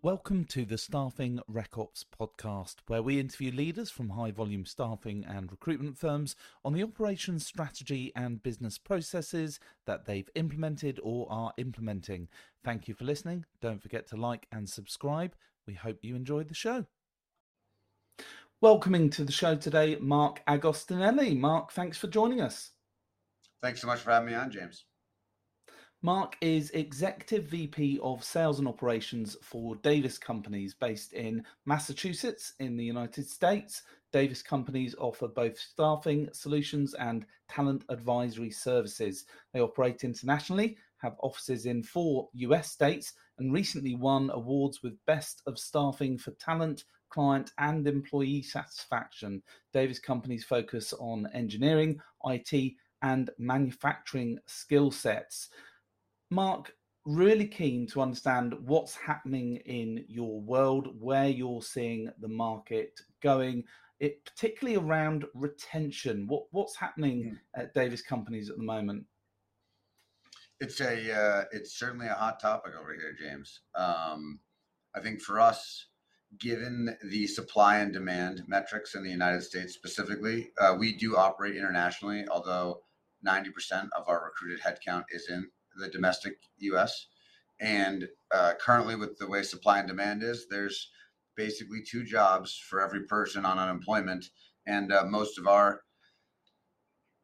Welcome to the Staffing RecOps podcast, where we interview leaders from high volume staffing and recruitment firms on the operations strategy and business processes that they've implemented or are implementing. Thank you for listening. Don't forget to like and subscribe. We hope you enjoyed the show. Welcoming to the show today, Mark Agostinelli. Mark, thanks for joining us. Thanks so much for having me on, James. Mark is Executive VP of Sales and Operations for Davis Companies based in Massachusetts in the United States. Davis Companies offer both staffing solutions and talent advisory services. They operate internationally, have offices in four US states, and recently won awards with Best of Staffing for Talent, Client, and Employee Satisfaction. Davis Companies focus on engineering, IT, and manufacturing skill sets. Mark, really keen to understand what's happening in your world, where you're seeing the market going, it particularly around retention. What what's happening mm. at Davis Companies at the moment? It's a uh, it's certainly a hot topic over here, James. Um, I think for us, given the supply and demand metrics in the United States specifically, uh, we do operate internationally, although 90% of our recruited headcount is in the domestic U.S. And uh, currently, with the way supply and demand is, there's basically two jobs for every person on unemployment, and uh, most of our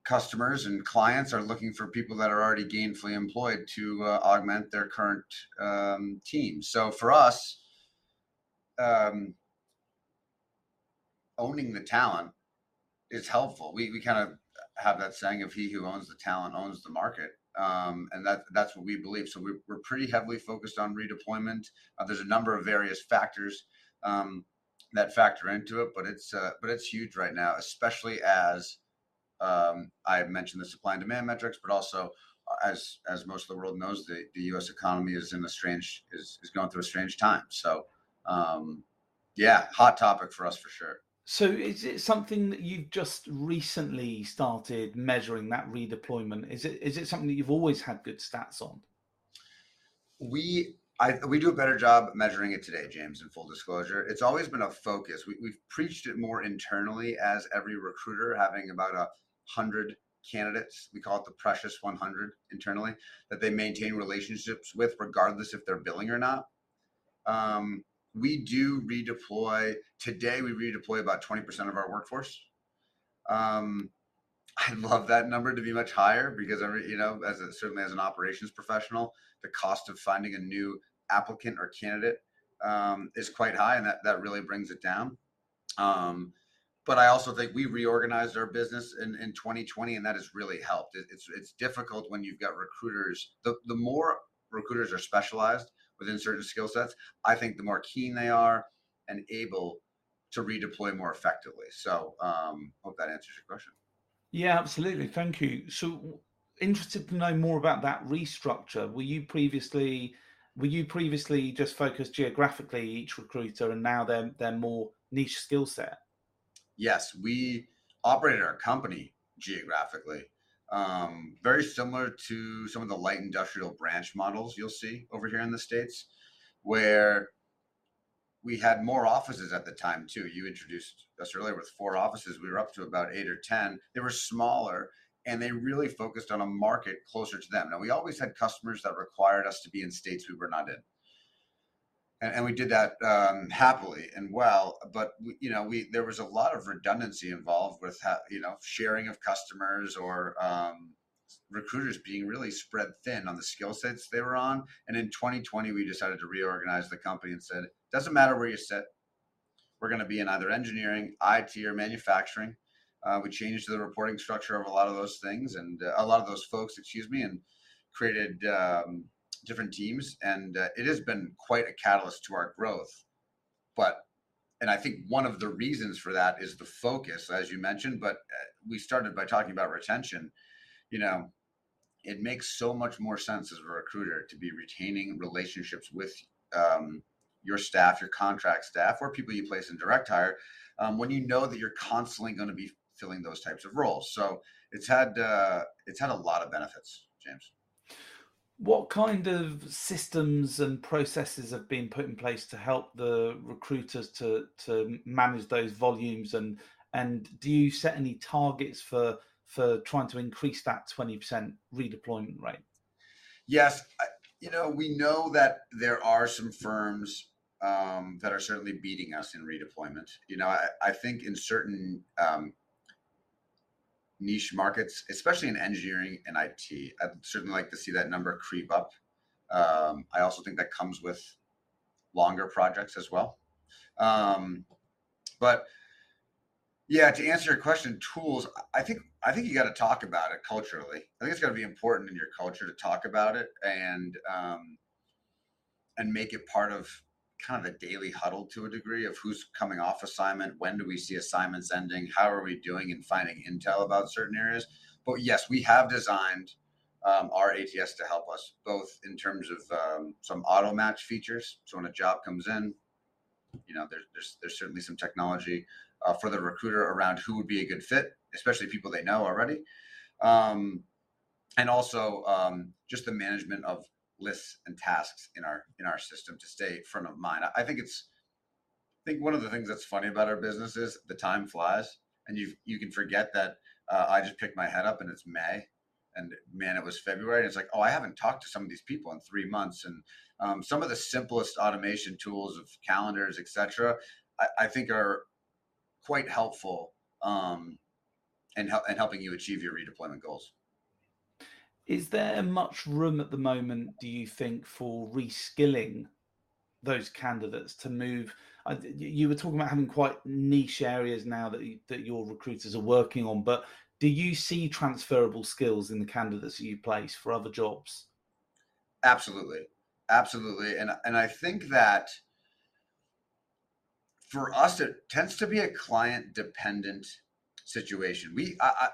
customers and clients are looking for people that are already gainfully employed to uh, augment their current um, team. So for us, um, owning the talent is helpful. We we kind of have that saying of he who owns the talent owns the market um, and that that's what we believe. So we're, we're pretty heavily focused on redeployment. Uh, there's a number of various factors um, that factor into it, but it's uh, but it's huge right now, especially as um, I mentioned the supply and demand metrics, but also uh, as as most of the world knows, the, the U.S. economy is in a strange is is going through a strange time. So um, yeah, hot topic for us for sure. So is it something that you've just recently started measuring that redeployment? Is it is it something that you've always had good stats on? We I, we do a better job measuring it today, James. In full disclosure, it's always been a focus. We, have preached it more internally as every recruiter having about a hundred candidates. We call it the precious 100 internally that they maintain relationships with, regardless if they're billing or not. Um, we do redeploy today we redeploy about 20% of our workforce um, i'd love that number to be much higher because you know as a, certainly as an operations professional the cost of finding a new applicant or candidate um, is quite high and that, that really brings it down um, but I also think we reorganized our business in, in 2020, and that has really helped. It, it's it's difficult when you've got recruiters. The the more recruiters are specialized, within certain skill sets, I think the more keen they are and able to redeploy more effectively. So, um, hope that answers your question. Yeah, absolutely. Thank you. So, interested to know more about that restructure. Were you previously were you previously just focused geographically each recruiter, and now they're they're more niche skill set? Yes, we operated our company geographically um, very similar to some of the light industrial branch models you'll see over here in the States, where we had more offices at the time too. You introduced us earlier with four offices. We were up to about eight or 10. They were smaller and they really focused on a market closer to them. Now, we always had customers that required us to be in states we were not in and, and we did that um, happily and well. But we, you know, we there was a lot of redundancy involved with you know sharing of customers or um, recruiters being really spread thin on the skill sets they were on. And in 2020, we decided to reorganize the company and said, doesn't matter where you sit, we're going to be in either engineering, IT, or manufacturing. Uh, we changed the reporting structure of a lot of those things and uh, a lot of those folks, excuse me, and created um, different teams, and uh, it has been quite a catalyst to our growth. But and I think one of the reasons for that is the focus, as you mentioned. But uh, we started by talking about retention. You know, it makes so much more sense as a recruiter to be retaining relationships with um, your staff, your contract staff, or people you place in direct hire, um, when you know that you're constantly going to be filling those types of roles. So it's had uh, it's had a lot of benefits, James what kind of systems and processes have been put in place to help the recruiters to to manage those volumes? And and do you set any targets for for trying to increase that 20% redeployment rate? Yes you know we know that there are some firms um, that are certainly beating us in redeployment. You know i, I think in certain um, niche markets, especially in engineering and IT. I'd certainly like to see that number creep up. Um, I also think that comes with longer projects as well. Um, but yeah, to answer your question, tools. I think I think you got to talk about it culturally. I think it's got to be important in your culture to talk about it and um, and make it part of kind of a daily huddle to a degree of who's coming off assignment, when do we see assignments ending, how are we doing in finding intel about certain areas. But yes, we have designed um, our ATS to help us both in terms of um, some auto match features. So when a job comes in, you know, there's there's, there's certainly some technology uh, for the recruiter around who would be a good fit, especially people they know already, um, and also um, just the management of lists and tasks in our in our system to stay front of mind. I think it's I think one of the things that's funny about our business is the time flies, and you you can forget that uh, I just picked my head up and it's May, and man, it was February. And it's like, oh, I haven't talked to some of these people in three months, and um, some of the simplest automation tools of calendars, etc. I, I, think are quite helpful um, and, and helping you achieve your redeployment goals. Is there much room at the moment, do you think, for reskilling those candidates to move? You were talking about having quite niche areas now that that your recruiters are working on, but do you see transferable skills in the candidates that you place for other jobs? Absolutely, absolutely, and and I think that for us, it tends to be a client dependent situation. We I,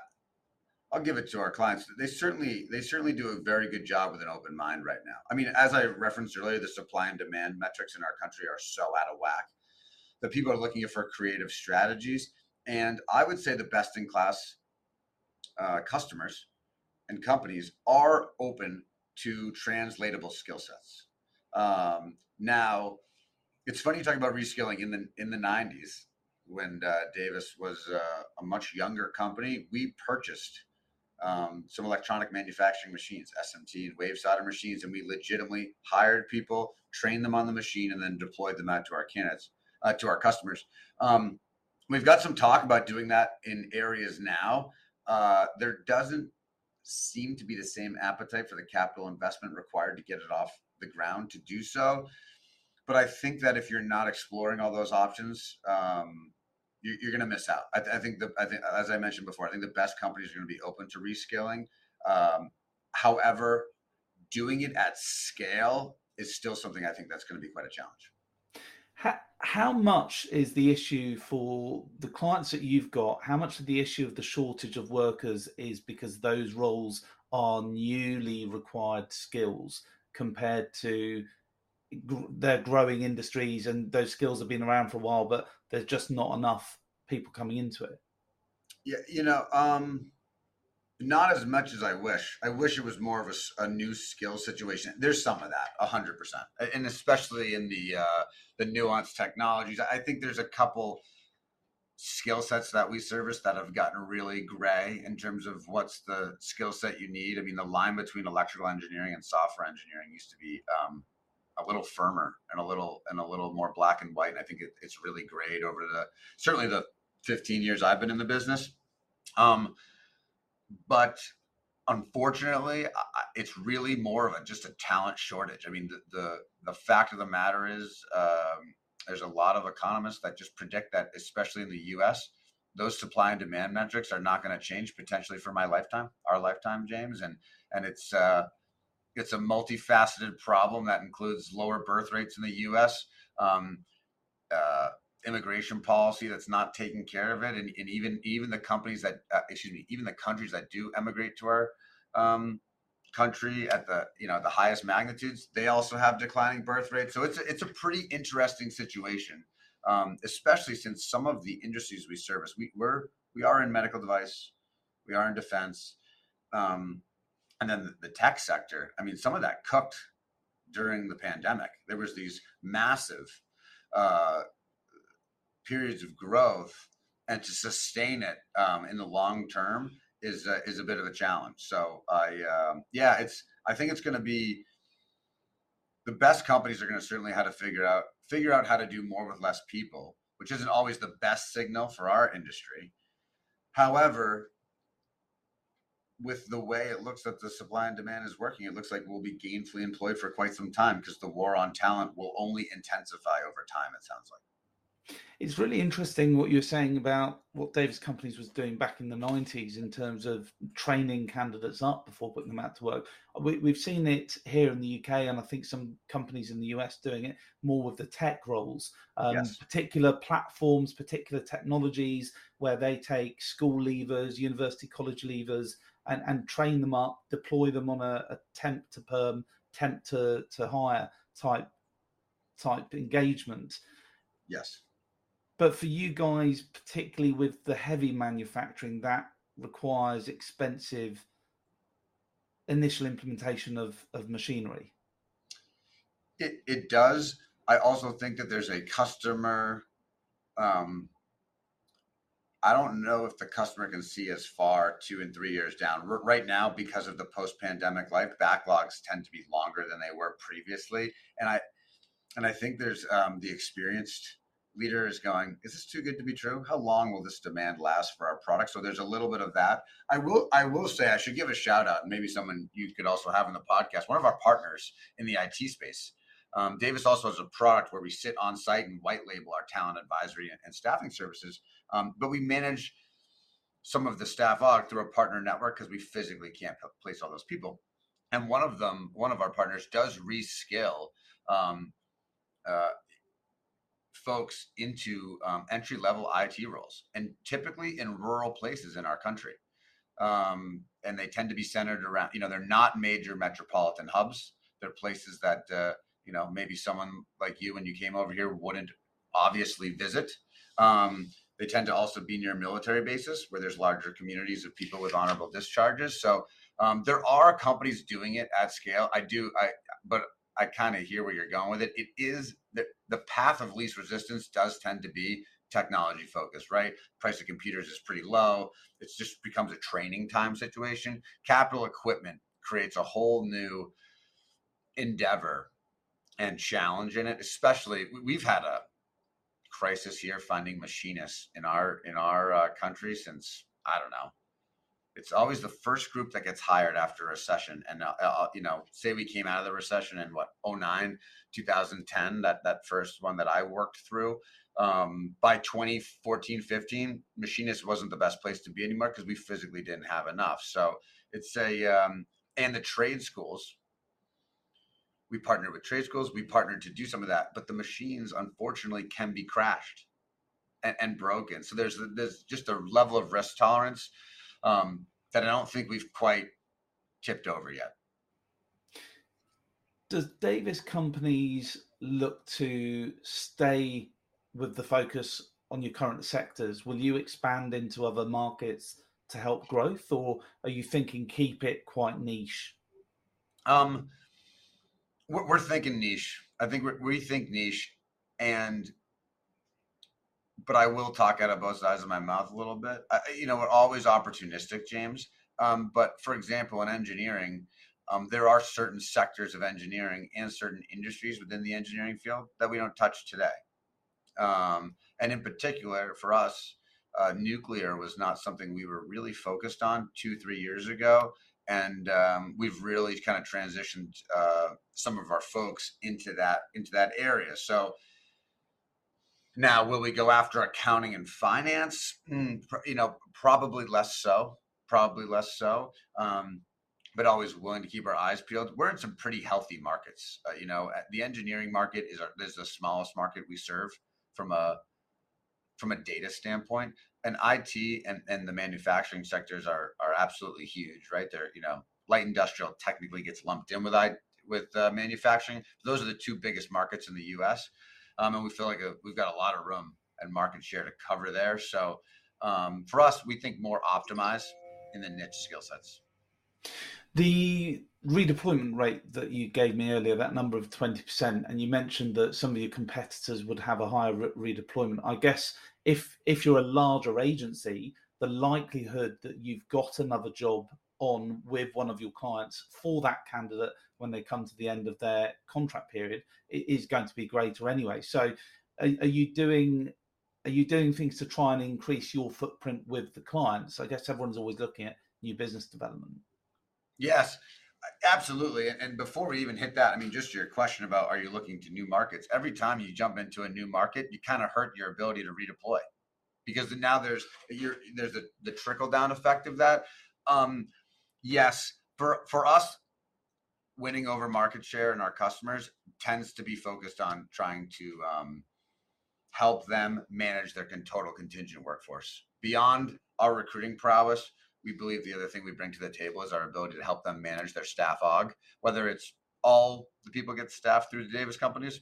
I'll give it to our clients. They certainly they certainly do a very good job with an open mind right now. I mean, as I referenced earlier, the supply and demand metrics in our country are so out of whack that people are looking for creative strategies. And I would say the best in class uh, customers and companies are open to translatable skill sets. Um, now, it's funny you talk about reskilling in the in the '90s when uh, Davis was uh, a much younger company. We purchased um, some electronic manufacturing machines, SMT and wave solder machines, and we legitimately hired people, trained them on the machine, and then deployed them out to our candidates, uh, to our customers. Um, we've got some talk about doing that in areas now. Uh, there doesn't seem to be the same appetite for the capital investment required to get it off the ground to do so. But I think that if you're not exploring all those options, um, you're, going to miss out. I, th- I, think the I think as I mentioned before, I think the best companies are going to be open to reskilling. Um, however, doing it at scale is still something I think that's going to be quite a challenge. How, how much is the issue for the clients that you've got? How much of the issue of the shortage of workers is because those roles are newly required skills compared to they're growing industries and those skills have been around for a while, but there's just not enough people coming into it. Yeah, you know, um, not as much as I wish. I wish it was more of a, a new skill situation. There's some of that, hundred percent, and especially in the uh, the nuanced technologies. I think there's a couple skill sets that we service that have gotten really gray in terms of what's the skill set you need. I mean, the line between electrical engineering and software engineering used to be um, a little firmer and a little and a little more black and white. And I think it, it's really great over the certainly the 15 years I've been in the business. Um, but unfortunately, it's really more of a just a talent shortage. I mean, the the, the fact of the matter is, um, there's a lot of economists that just predict that, especially in the U.S., those supply and demand metrics are not going to change potentially for my lifetime, our lifetime, James, and and it's uh, it's a multifaceted problem that includes lower birth rates in the U.S., um, uh, immigration policy that's not taking care of it, and, and even even the companies that uh, excuse me, even the countries that do emigrate to our um, country at the you know the highest magnitudes, they also have declining birth rates. So it's a, it's a pretty interesting situation, um, especially since some of the industries we service, we we're we are in medical device, we are in defense. Um, and then the, tech sector. I mean, some of that cooked during the pandemic. There was these massive uh, periods of growth, and to sustain it um, in the long term is uh, is a bit of a challenge. So I um, yeah, it's I think it's going to be the best companies are going to certainly how to figure out figure out how to do more with less people, which isn't always the best signal for our industry. However, with the way it looks that the supply and demand is working, it looks like we'll be gainfully employed for quite some time because the war on talent will only intensify over time, it sounds like. It's really interesting what you're saying about what Davis Companies was doing back in the 90s in terms of training candidates up before putting them out to work. We, have seen it here in the UK, and I think some companies in the US doing it more with the tech roles, um, yes. particular platforms, particular technologies where they take school leavers, university college leavers, and, and train them up, deploy them on a, a temp to perm, temp to, to hire type type engagement. Yes but for you guys, particularly with the heavy manufacturing, that requires expensive initial implementation of, of machinery. It, it does. I also think that there's a customer. Um, I don't know if the customer can see as far two and three years down. Right now, because of the post-pandemic life, backlogs tend to be longer than they were previously, and I and I think there's um, the experienced leader is going, is this too good to be true? How long will this demand last for our product? So there's a little bit of that. I will I will say I should give a shout out, and maybe someone you could also have in the podcast. One of our partners in the IT space. Um, Davis also has a product where we sit on site and white label our talent advisory and, and staffing services, um, but we manage some of the staff aug through a partner network because we physically can't place all those people. And one of them, one of our partners, does reskill um, uh, folks into um, entry level IT roles, and typically in rural places in our country. Um, and they tend to be centered around, you know, they're not major metropolitan hubs. They're places that, uh, you know, maybe someone like you when you came over here wouldn't obviously visit. Um, they tend to also be near military bases where there's larger communities of people with honorable discharges. So um, there are companies doing it at scale. I do, I, but I kind of hear where you're going with it. It is the, the path of least resistance does tend to be technology focused, right? Price of computers is pretty low. It just becomes a training time situation. Capital equipment creates a whole new endeavor and challenge in it. Especially, we've had a crisis here finding machinists in our in our uh, country since I don't know it's always the first group that gets hired after a recession. And, uh, uh, you know, say we came out of the recession in what, 09, 2010, that, that first one that I worked through. Um, by 2014, 15, machinist wasn't the best place to be anymore because we physically didn't have enough. So it's a, um, and the trade schools, we partnered with trade schools, we partnered to do some of that, but the machines unfortunately can be crashed and, and broken. So there's, there's just a level of risk tolerance um, that I don't think we've quite tipped over yet. Does Davis companies look to stay with the focus on your current sectors? Will you expand into other markets to help growth, or are you thinking keep it quite niche? Um, we're, we're thinking niche. I think we think niche, and but I will talk out of both sides of my mouth a little bit. I, you know, we're always opportunistic, James. Um, but for example, in engineering, um, there are certain sectors of engineering and certain industries within the engineering field that we don't touch today. Um, and in particular, for us, uh, nuclear was not something we were really focused on two, three years ago. And um, we've really kind of transitioned uh, some of our folks into that into that area. So now, will we go after accounting and finance? Mm, you know, probably less so. Probably less so. Um, but always willing to keep our eyes peeled. We're in some pretty healthy markets. Uh, you know, the engineering market is our, is the smallest market we serve from a from a data standpoint. And IT and, and the manufacturing sectors are are absolutely huge, right? They're you know light industrial technically gets lumped in with I with uh, manufacturing. Those are the two biggest markets in the U.S um, and we feel like a, we've got a lot of room and market share to cover there. So um, for us, we think more optimize in the niche skill sets. The redeployment rate that you gave me earlier, that number of 20%, and you mentioned that some of your competitors would have a higher re- redeployment. I guess if if you're a larger agency, the likelihood that you've got another job on with one of your clients for that candidate when they come to the end of their contract period is going to be greater anyway. So, are, are you doing are you doing things to try and increase your footprint with the clients? I guess everyone's always looking at new business development. Yes, absolutely. And, before we even hit that, I mean, just your question about are you looking to new markets? Every time you jump into a new market, you kind of hurt your ability to redeploy because now there's there's the, the trickle down effect of that. Um, yes, for for us, winning over market share and our customers tends to be focused on trying to um, help them manage their total contingent workforce beyond our recruiting prowess we believe the other thing we bring to the table is our ability to help them manage their staff aug, whether it's all the people get staffed through the Davis companies,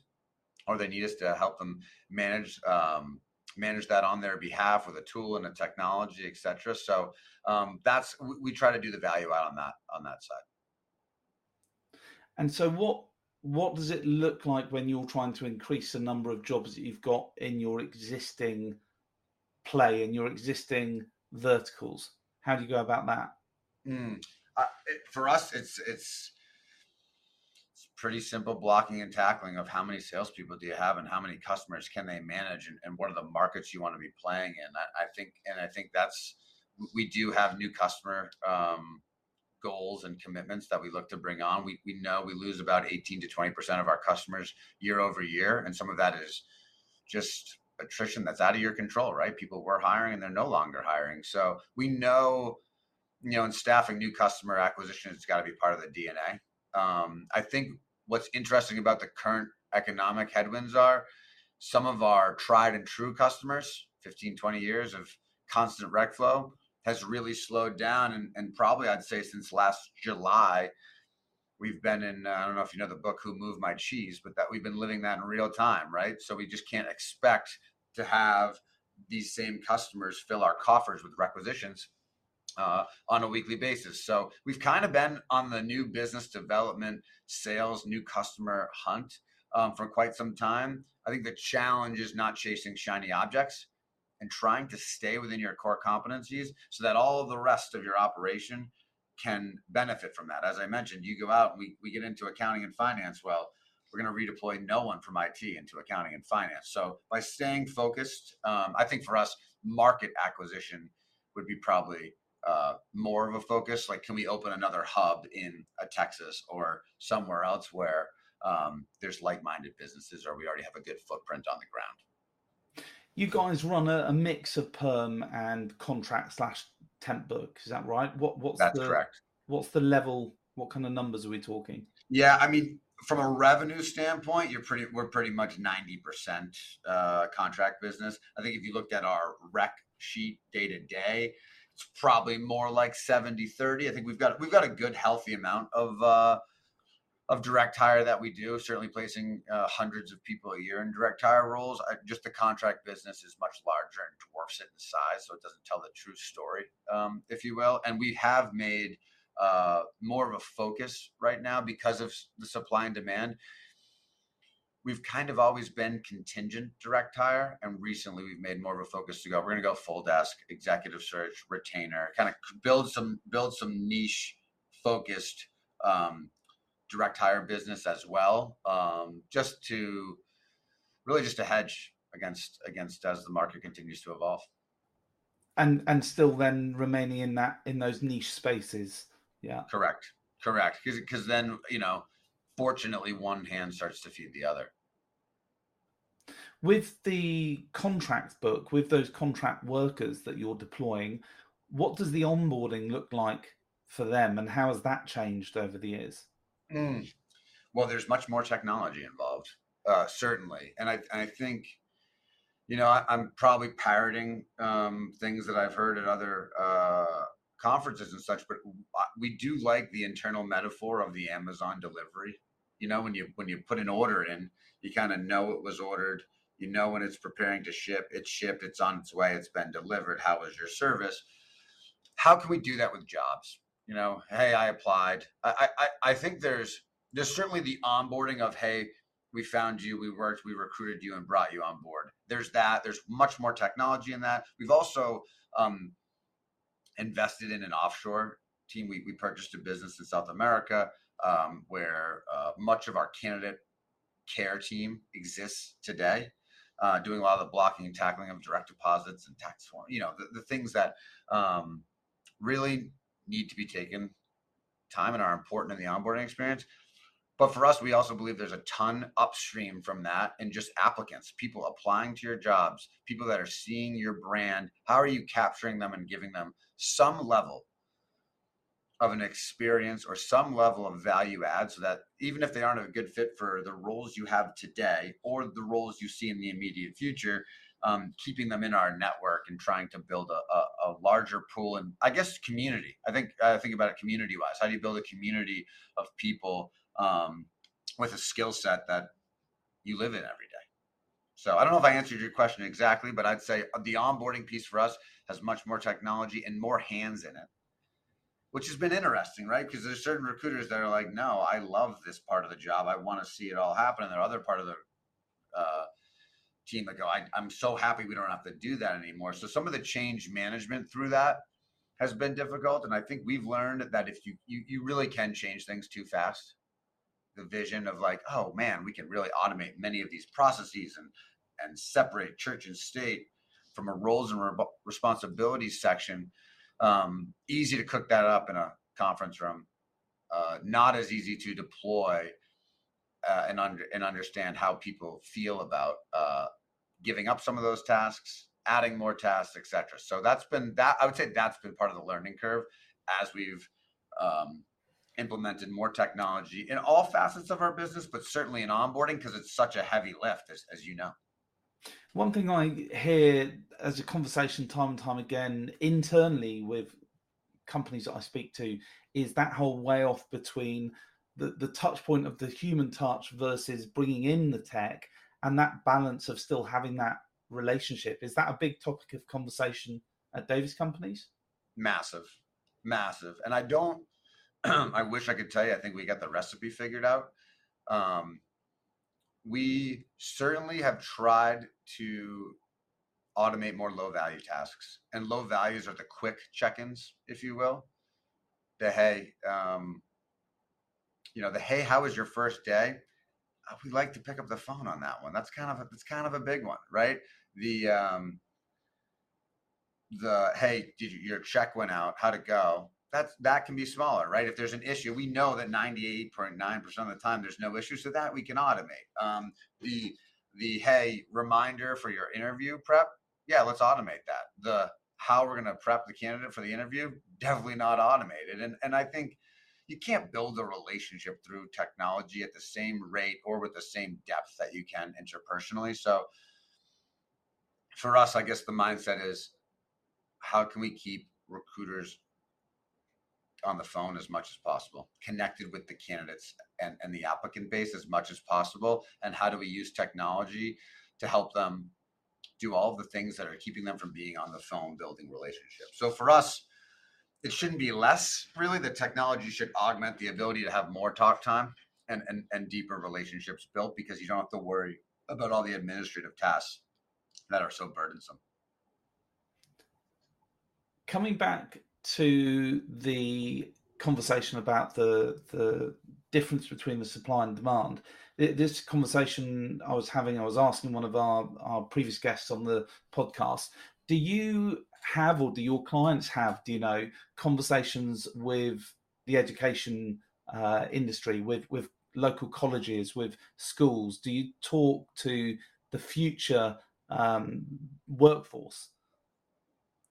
or they need us to help them manage um, manage that on their behalf with a tool and a technology, etc. So um, that's we, we try to do the value out on that on that side. And so what what does it look like when you're trying to increase the number of jobs that you've got in your existing play in your existing verticals? How do you go about that? Mm. It, for us, it's it's it's pretty simple blocking and tackling of how many salespeople do you have and how many customers can they manage and, and what are the markets you want to be playing in. I, I think and I think that's we do have new customer um, goals and commitments that we look to bring on. We we know we lose about 18 to 20 percent of our customers year over year, and some of that is just attrition that's out of your control, right? People were hiring and they're no longer hiring. So we know, you know, in staffing new customer acquisition, it's got to be part of the DNA. Um, I think what's interesting about the current economic headwinds are some of our tried and true customers, 15, 20 years of constant rec flow has really slowed down. And, and probably I'd say since last July, we've been in uh, i don't know if you know the book who moved my cheese but that we've been living that in real time right? So we just can't expect to have these same customers fill our coffers with requisitions uh, on a weekly basis. So we've kind of been on the new business development sales new customer hunt um, for quite some time. I think the challenge is not chasing shiny objects and trying to stay within your core competencies so that all of the rest of your operation can benefit from that. As I mentioned, you go out and we, we get into accounting and finance. Well, we're going to redeploy no one from IT into accounting and finance. So by staying focused, um, I think for us, market acquisition would be probably uh, more of a focus. Like, can we open another hub in a Texas or somewhere else where um, there's like-minded businesses, or we already have a good footprint on the ground? You guys run a, a mix of perm and contract slash temp book. Is that right? What what's that's the, correct. What's the level? What kind of numbers are we talking? Yeah, I mean, from a revenue standpoint, you're pretty we're pretty much ninety percent uh, contract business. I think if you looked at our rec sheet day to day, it's probably more like 70 30 i think we've got we've got a good healthy amount of uh, of direct hire that we do, certainly placing uh, hundreds of people a year in direct hire roles. I, just the contract business is much larger and dwarfs it in size, so it doesn't tell the true story, um, if you will. And we have made uh, more of a focus right now because of the supply and demand. We've kind of always been contingent direct hire, and recently we've made more of a focus to go. We're going to go full desk, executive search, retainer, kind of build some build some niche focused um, direct hire business as well, um, just to really just a hedge against against as the market continues to evolve. And and still then remaining in that in those niche spaces. Yeah. Correct. Correct. Because because then you know, fortunately, one hand starts to feed the other. With the contract book, with those contract workers that you're deploying, what does the onboarding look like for them, and how has that changed over the years? Mm. Well, there's much more technology involved, uh, certainly, and I I think, you know, I, am probably parroting um, things that I've heard at other uh, conferences and such, but we do like the internal metaphor of the Amazon delivery. You know, when you when you put an order in, you kind of know it was ordered. You know when it's preparing to ship, it's shipped, it's on its way, it's been delivered. How was your service? How can we do that with jobs? You know, hey, I applied. I I, I think there's there's certainly the onboarding of hey, we found you, we worked, we recruited you, and brought you on board. There's that. There's much more technology in that. We've also um, invested in an offshore team. We, we purchased a business in South America um, where uh, much of our candidate care team exists today, uh, doing a lot of the blocking and tackling of direct deposits and tax form. You know, the, the things that um, really need to be taken time and are important in the onboarding experience. But for us, we also believe there's a ton upstream from that and just applicants, people applying to your jobs, people that are seeing your brand. How are you capturing them and giving them some level of an experience or some level of value add so that even if they aren't a good fit for the roles you have today or the roles you see in the immediate future, um, keeping them in our network and trying to build a, a, a, larger pool and I guess community. I think I think about it community wise. How do you build a community of people um, with a skill set that you live in every day. So I don't know if I answered your question exactly, but I'd say the onboarding piece for us has much more technology and more hands in it, which has been interesting, right? Because there's certain recruiters that are like, no, I love this part of the job. I want to see it all happen. And there are other part of the uh, team that go, I, I'm so happy we don't have to do that anymore. So some of the change management through that has been difficult. And I think we've learned that if you, you, you really can change things too fast the vision of like, oh man, we can really automate many of these processes and and separate church and state from a roles and re- responsibilities section. Um, easy to cook that up in a conference room. Uh, not as easy to deploy uh, and under and understand how people feel about uh, giving up some of those tasks, adding more tasks, etc. So that's been that. I would say that's been part of the learning curve as we've um, implemented more technology in all facets of our business, but certainly in onboarding because it's such a heavy lift, as, as you know. One thing I hear as a conversation time and time again internally with companies that I speak to is that whole way off between the, the touch point of the human touch versus bringing in the tech and that balance of still having that relationship. Is that a big topic of conversation at Davis companies? Massive, massive. And I don't I wish I could tell you. I think we got the recipe figured out. Um, we certainly have tried to automate more low value tasks, and low values are the quick check-ins, if you will. The hey, um, you know, the hey, how was your first day? Uh, we like to pick up the phone on that one. That's kind of a, that's kind of a big one, right? The um, the hey, did you, your check went out? How'd it go? that's that can be smaller, right? If there's an issue, we know that 98.9% of the time there's no issue, so that we can automate. Um, the the hey reminder for your interview prep, yeah, let's automate that. The how we're going to prep the candidate for the interview, definitely not automated. And and I think you can't build a relationship through technology at the same rate or with the same depth that you can interpersonally. So for us, I guess the mindset is how can we keep recruiters on the phone as much as possible, connected with the candidates and, and the applicant base as much as possible. And how do we use technology to help them do all the things that are keeping them from being on the phone building relationships? So for us, it shouldn't be less really. The technology should augment the ability to have more talk time and, and, and deeper relationships built because you don't have to worry about all the administrative tasks that are so burdensome. Coming back to the conversation about the the difference between the supply and demand. This conversation I was having, I was asking one of our, our previous guests on the podcast, do you have or do your clients have, do you know, conversations with the education uh, industry, with, with local colleges, with schools? Do you talk to the future um, workforce?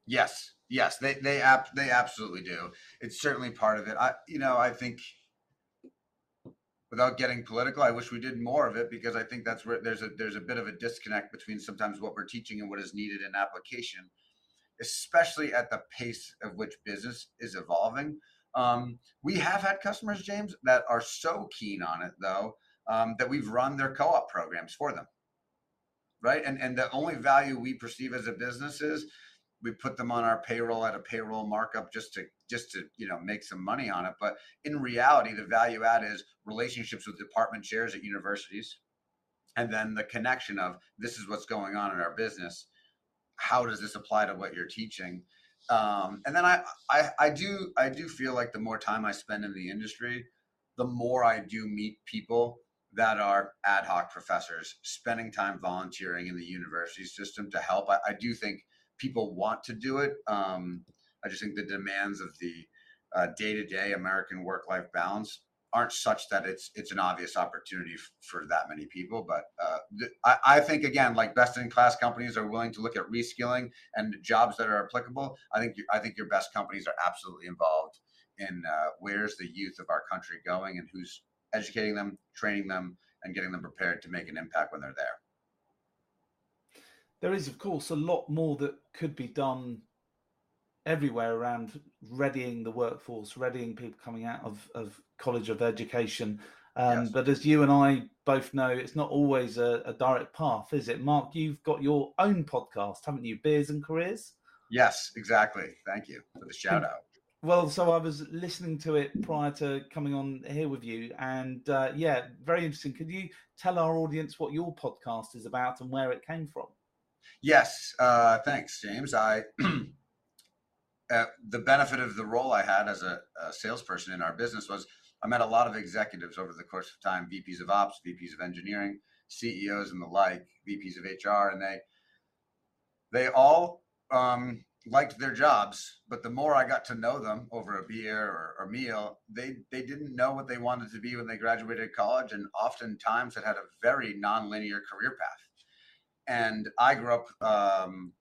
Yes, yes, they they ab- they absolutely do. It's certainly part of it. I you know I think without getting political, I wish we did more of it because I think that's where there's a there's a bit of a disconnect between sometimes what we're teaching and what is needed in application, especially at the pace of which business is evolving. Um, we have had customers, James, that are so keen on it though um, that we've run their co-op programs for them, right? And and the only value we perceive as a business is we put them on our payroll at a payroll markup just to just to you know make some money on it. But in reality the value add is relationships with department chairs at universities and then the connection of this is what's going on in our business. How does this apply to what you're teaching? Um, and then I, I i do i do feel like the more time i spend in the industry the more i do meet people that are ad hoc professors spending time volunteering in the university system to help. I, I do think people want to do it. Um, I just think the demands of the day to day American work life balance aren't such that it's it's an obvious opportunity f- for that many people. But uh, th- I, I, think again, like best in class companies are willing to look at reskilling and jobs that are applicable. I think I think your best companies are absolutely involved in uh, where's the youth of our country going and who's educating them, training them, and getting them prepared to make an impact when they're there there is, of course, a lot more that could be done everywhere around readying the workforce, readying people coming out of, of college of education. Um, yes. But as you and I both know, it's not always a, a, direct path, is it? Mark, you've got your own podcast, haven't you? Beers and Careers? Yes, exactly. Thank you for the shout out. Well, so I was listening to it prior to coming on here with you, and uh, yeah, very interesting. Could you tell our audience what your podcast is about and where it came from? Yes, uh, thanks, James. I uh, the benefit of the role I had as a, a, salesperson in our business was I met a lot of executives over the course of time, VPs of ops, VPs of engineering, CEOs, and the like, VPs of HR, and they they all um, liked their jobs. But the more I got to know them over a beer or, or meal, they they didn't know what they wanted to be when they graduated college, and oftentimes had had a very nonlinear career path and I grew up um,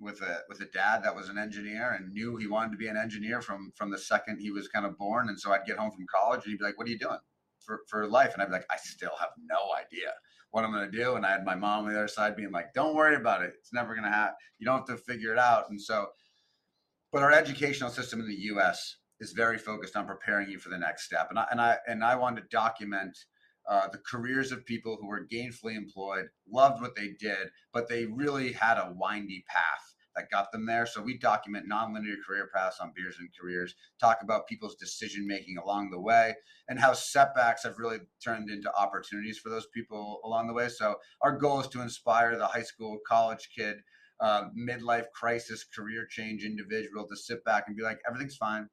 with a with a dad that was an engineer and knew he wanted to be an engineer from from the second he was kind of born. And so I'd get home from college and he'd be like, "What are you doing for for life?" And I'd be like, "I still have no idea what I'm going to do." And I had my mom on the other side being like, "Don't worry about it. It's never going to happen. You don't have to figure it out." And so, but our educational system in the U.S. is very focused on preparing you for the next step. And I and I and I wanted to document uh, the careers of people who were gainfully employed, loved what they did, but they really had a windy path that got them there. So we document nonlinear career paths on Beers and Careers, talk about people's decision making along the way, and how setbacks have really turned into opportunities for those people along the way. So our goal is to inspire the high school, college kid, uh, midlife crisis, career change individual to sit back and be like, everything's fine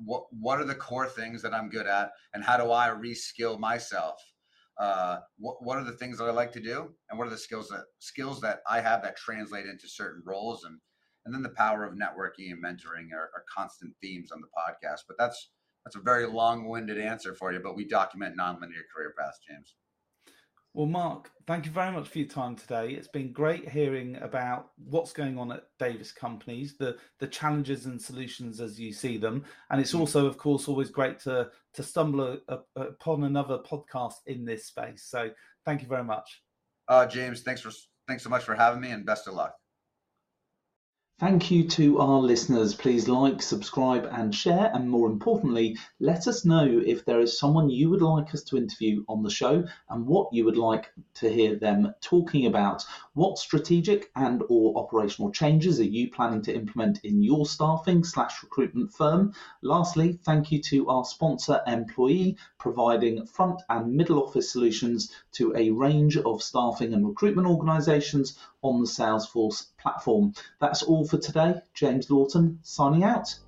what what are the core things that I'm good at, and how do I reskill myself? Uh, what what are the things that I like to do, and what are the skills that skills that I have that translate into certain roles, and and then the power of networking and mentoring are, are constant themes on the podcast. But that's that's a very long-winded answer for you, but we document nonlinear career paths, James. Well, Mark, thank you very much for your time today. It's been great hearing about what's going on at Davis Companies, the the challenges and solutions as you see them, and it's also, of course, always great to to stumble a, a, upon another podcast in this space. So, thank you very much. Uh, James, thanks for thanks so much for having me, and best of luck. Thank you to our listeners. Please like, subscribe, and share. And more importantly, let us know if there is someone you would like us to interview on the show and what you would like to hear them talking about. What strategic and or operational changes are you planning to implement in your staffing slash recruitment firm? Lastly, thank you to our sponsor Employee, providing front and middle office solutions to a range of staffing and recruitment organizations on the Salesforce platform. That's all for today. James Lawton signing out.